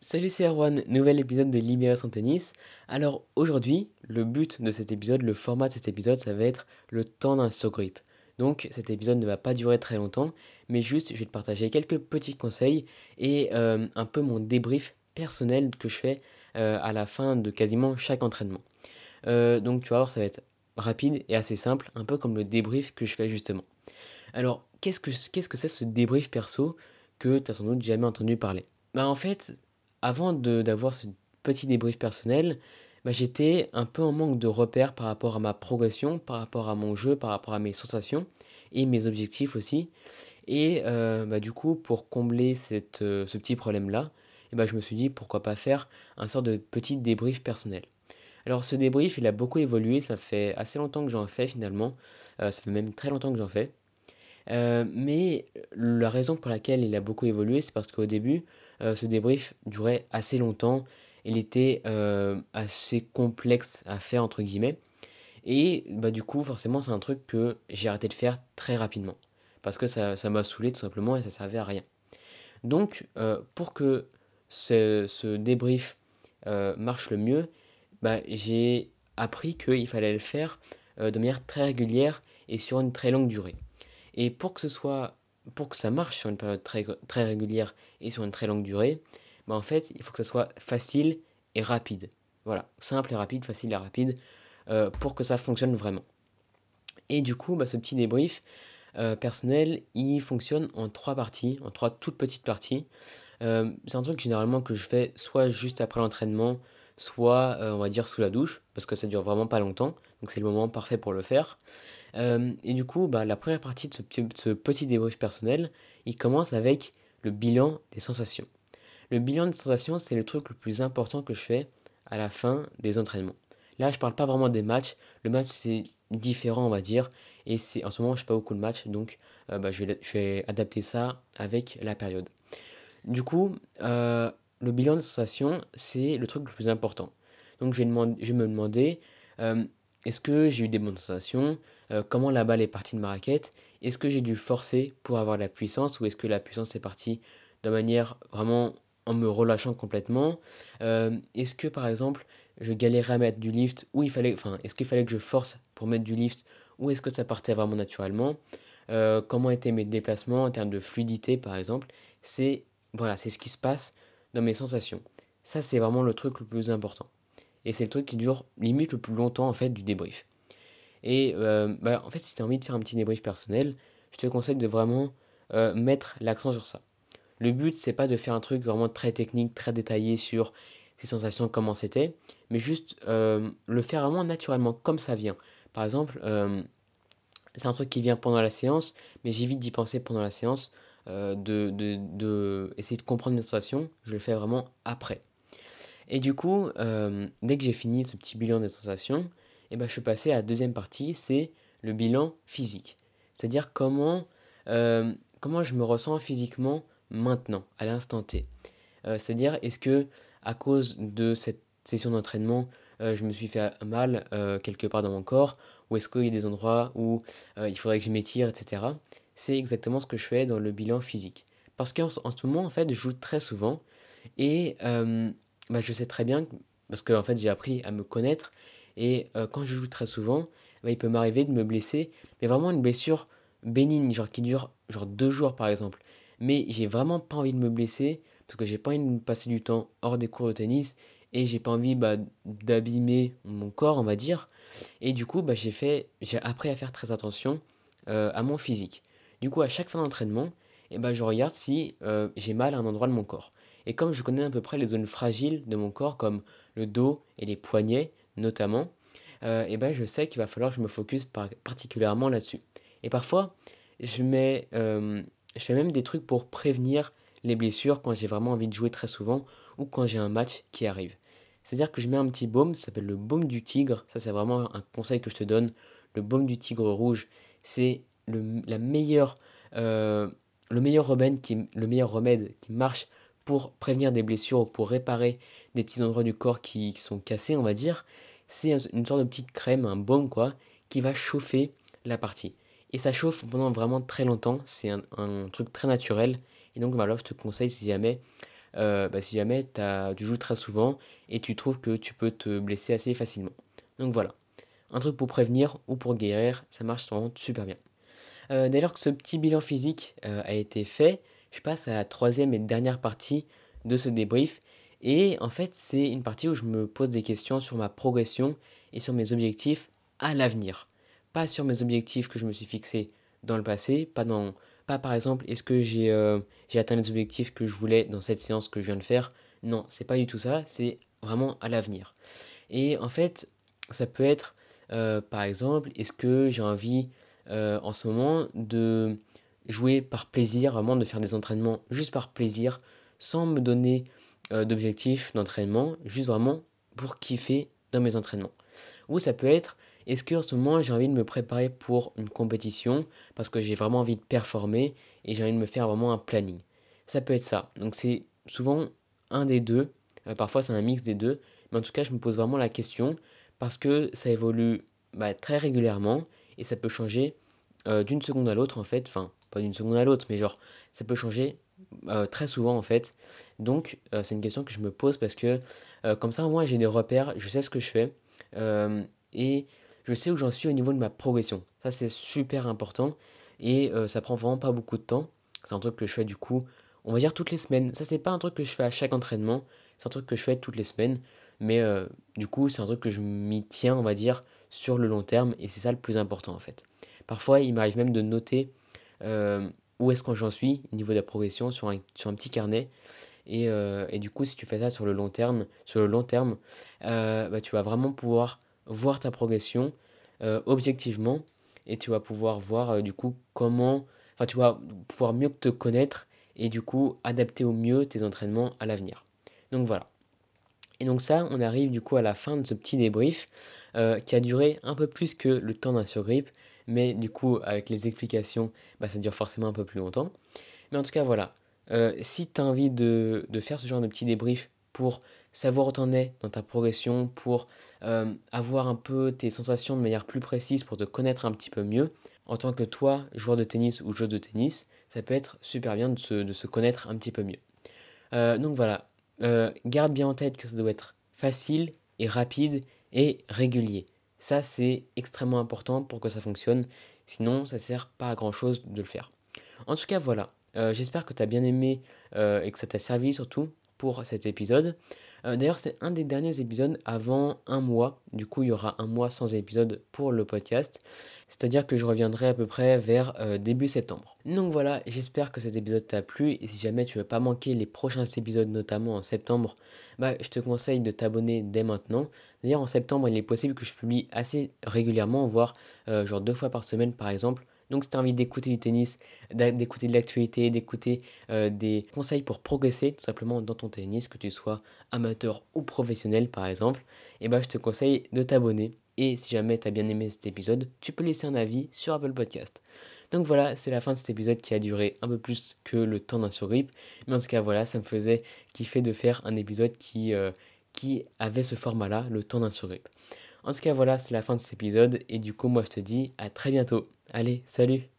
Salut c'est Erwan, nouvel épisode de Libérer son tennis. Alors aujourd'hui, le but de cet épisode, le format de cet épisode, ça va être le temps d'un grip. Donc cet épisode ne va pas durer très longtemps, mais juste je vais te partager quelques petits conseils et euh, un peu mon débrief personnel que je fais euh, à la fin de quasiment chaque entraînement. Euh, donc tu vas voir, ça va être rapide et assez simple, un peu comme le débrief que je fais justement. Alors qu'est-ce que c'est -ce, que ce débrief perso que tu as sans doute jamais entendu parler? Bah en fait, avant d'avoir ce petit débrief personnel, bah, j'étais un peu en manque de repères par rapport à ma progression, par rapport à mon jeu, par rapport à mes sensations et mes objectifs aussi. Et euh, bah, du coup, pour combler cette, euh, ce petit problème-là, et bah, je me suis dit pourquoi pas faire un sort de petit débrief personnel. Alors ce débrief, il a beaucoup évolué, ça fait assez longtemps que j'en fais finalement, euh, ça fait même très longtemps que j'en fais. mais la raison pour laquelle il a beaucoup évolué, c'est parce qu'au début, euh, ce débrief durait assez longtemps. Il était euh, assez complexe à faire, entre guillemets. Et bah, du coup, forcément, c'est un truc que j'ai arrêté de faire très rapidement. Parce que ça m'a saoulé tout simplement et ça servait à rien. Donc, euh, pour que ce, débrief marche le mieux, bah, j'ai appris qu'il fallait le faire de manière très régulière et sur une très longue durée. Et pour que ce soit pour que ça marche sur une période très, régulière et sur une très longue durée, bah en fait, il faut que ça soit facile et rapide. Voilà, simple et rapide, facile et rapide, euh, pour que ça fonctionne vraiment. Et du coup, bah, ce petit débrief euh, personnel, il fonctionne en trois parties, en trois toutes petites parties. Euh, c'est un truc généralement que je fais soit juste après l'entraînement, soit on va dire sous la douche, parce que ça dure vraiment pas longtemps, donc c'est le moment parfait pour le faire. Euh, et du coup, bah, la première partie de ce, petit débrief personnel, il commence avec le bilan des sensations. Le bilan des sensations, c'est le truc le plus important que je fais à la fin des entraînements. Là, je parle pas vraiment des matchs. Le match, c'est différent, on va dire. Et c'est en ce moment, je fais pas beaucoup de matchs, donc euh, bah, je, vais, adapter ça avec la période. Du coup, euh, le bilan des sensations, c'est le truc le plus important. Donc, je vais, me demander est-ce que j'ai eu des bonnes sensations? Euh, Comment la balle est partie de ma raquette? Est-ce que j'ai dû forcer pour avoir la puissance ou est-ce que la puissance est partie de manière vraiment en me relâchant complètement? Euh, Est-ce que par exemple je galérais à mettre du lift ou il fallait, enfin, est-ce qu'il fallait que je force pour mettre du lift ou est-ce que ça partait vraiment naturellement? Euh, Comment étaient mes déplacements en termes de fluidité par exemple? C'est voilà, c'est ce qui se passe dans mes sensations. Ça c'est vraiment le truc le plus important. Et c'est le truc qui dure limite le plus longtemps en fait du débrief. Et euh, bah, en fait, si tu as envie de faire un petit débrief personnel, je te conseille de vraiment euh, mettre l'accent sur ça. Le but, c'est pas de faire un truc vraiment très technique, très détaillé sur ses sensations, comment c'était, mais juste euh, le faire vraiment naturellement, comme ça vient. Par exemple, c'est un truc qui vient pendant la séance, mais j'évite d'y penser pendant la séance, de, de, de, essayer de comprendre mes sensations, je le fais vraiment après. Et du coup, euh, dès que j'ai fini ce petit bilan des sensations, eh ben, je suis passé à la deuxième partie, c'est le bilan physique. C'est-à-dire comment, euh, comment je me ressens physiquement maintenant, à l'instant T. Euh, c'est-à-dire, est-ce que à cause de cette session d'entraînement, je me suis fait mal quelque part dans mon corps, ou est-ce qu'il y a des endroits où il faudrait que je m'étire, etc. C'est exactement ce que je fais dans le bilan physique. Parce qu'en en ce moment, en fait, je joue très souvent, et bah, je sais très bien, parce que en fait, j'ai appris à me connaître. Et euh, quand je joue très souvent, bah, il peut m'arriver de me blesser. Mais vraiment une blessure bénigne, genre qui dure genre deux jours par exemple. Mais j'ai vraiment pas envie de me blesser, parce que j'ai pas envie de passer du temps hors des cours de tennis. Et j'ai pas envie bah, d'abîmer mon corps, on va dire. Et du coup, bah, j'ai appris à faire très attention euh, à mon physique. Du coup, à chaque fin d'entraînement, eh bah, je regarde si euh, j'ai mal à un endroit de mon corps. Et comme je connais à peu près les zones fragiles de mon corps, comme le dos et les poignets notamment, euh, et ben je sais qu'il va falloir que je me focus particulièrement là-dessus. Et parfois, je, mets, euh, je fais même des trucs pour prévenir les blessures quand j'ai vraiment envie de jouer très souvent ou quand j'ai un match qui arrive. C'est-à-dire que je mets un petit baume, ça s'appelle le baume du tigre. Ça, c'est vraiment un conseil que je te donne. Le baume du tigre rouge, c'est le, la meilleure, euh, le, meilleur remède qui, le meilleur remède qui marche pour prévenir des blessures ou pour réparer des petits endroits du corps qui, sont cassés, on va dire, c'est une sorte de petite crème, un baume quoi, qui va chauffer la partie. Et ça chauffe pendant vraiment très longtemps, c'est un, truc très naturel. Et donc voilà, je te conseille si jamais euh, bah, si jamais tu joues très souvent et tu trouves que tu peux te blesser assez facilement. Donc voilà, un truc pour prévenir ou pour guérir, ça marche vraiment super bien. Euh, dès lors que ce petit bilan physique euh, a été fait, je passe à la troisième et dernière partie de ce débrief. Et en fait, c'est une partie où je me pose des questions sur ma progression et sur mes objectifs à l'avenir. Pas sur mes objectifs que je me suis fixés dans le passé, pas, par exemple est-ce que j'ai euh, atteint les objectifs que je voulais dans cette séance que je viens de faire. Non, c'est pas du tout ça, c'est vraiment à l'avenir. Et en fait, ça peut être par exemple, est-ce que j'ai envie euh, en ce moment de jouer par plaisir, vraiment de faire des entraînements juste par plaisir, sans me donner euh, d'objectif d'entraînement, juste vraiment pour kiffer dans mes entraînements. Ou ça peut être, est-ce que en ce moment j'ai envie de me préparer pour une compétition parce que j'ai vraiment envie de performer et j'ai envie de me faire vraiment un planning? Ça peut être ça. Donc c'est souvent un des deux. Euh, parfois c'est un mix des deux. Mais en tout cas, je me pose vraiment la question parce que ça évolue bah, très régulièrement et ça peut changer euh, d'une seconde à l'autre en fait, enfin pas d'une seconde à l'autre, mais genre ça peut changer euh, très souvent en fait. Donc euh, c'est une question que je me pose parce que comme ça moi j'ai des repères, je sais ce que je fais et je sais où j'en suis au niveau de ma progression. Ça c'est super important et ça prend vraiment pas beaucoup de temps. C'est un truc que je fais du coup, on va dire toutes les semaines. Ça c'est pas un truc que je fais à chaque entraînement, c'est un truc que je fais toutes les semaines. Mais du coup, c'est un truc que je m'y tiens, on va dire, sur le long terme, et c'est ça le plus important en fait. Parfois, il m'arrive même de noter euh, où est-ce que j'en suis au niveau de la progression sur un, sur un petit carnet. Et, euh, et, du coup, si tu fais ça sur le long terme, sur le long terme euh, bah, tu vas vraiment pouvoir voir ta progression objectivement et tu vas pouvoir voir du coup comment, enfin tu vas pouvoir mieux te connaître et du coup adapter au mieux tes entraînements à l'avenir. Donc voilà. Et donc ça, on arrive du coup à la fin de ce petit débrief euh, qui a duré un peu plus que le temps d'un surgrip, mais du coup avec les explications, bah, ça dure forcément un peu plus longtemps. Mais en tout cas voilà, euh, si tu as envie de, faire ce genre de petit débrief pour savoir où t'en es dans ta progression, pour euh, avoir un peu tes sensations de manière plus précise, pour te connaître un petit peu mieux, en tant que toi, joueur de tennis ou joueur de tennis, ça peut être super bien de se, de se connaître un petit peu mieux. donc voilà, euh, garde bien en tête que ça doit être facile et rapide et régulier. Ça, c'est extrêmement important pour que ça fonctionne. Sinon, ça sert pas à grand chose de le faire. En tout cas, voilà. Euh, j'espère que tu as bien aimé euh, et que ça t'a servi surtout pour cet épisode. Euh, d'ailleurs, c'est un des derniers épisodes avant un mois. Du coup, il y aura un mois sans épisode pour le podcast. C'est-à-dire que je reviendrai à peu près vers euh, début septembre. Donc voilà, j'espère que cet épisode t'a plu. Et si jamais tu veux pas manquer les prochains épisodes, notamment en septembre, bah, je te conseille de t'abonner dès maintenant. D'ailleurs, en septembre, il est possible que je publie assez régulièrement, voire euh, genre deux fois par semaine par exemple. Donc si tu as envie d'écouter du tennis, d'écouter de l'actualité, d'écouter euh, des conseils pour progresser tout simplement dans ton tennis, que tu sois amateur ou professionnel par exemple, eh ben, je te conseille de t'abonner. Et si jamais tu as bien aimé cet épisode, tu peux laisser un avis sur Apple Podcast. Donc voilà, c'est la fin de cet épisode qui a duré un peu plus que le temps d'un surgrip. Mais en tout cas, voilà, ça me faisait kiffer de faire un épisode qui, euh, qui avait ce format-là, le temps d'un surgrip. En tout cas, voilà, c'est la fin de cet épisode. Et du coup, moi, je te dis à très bientôt. Allez, salut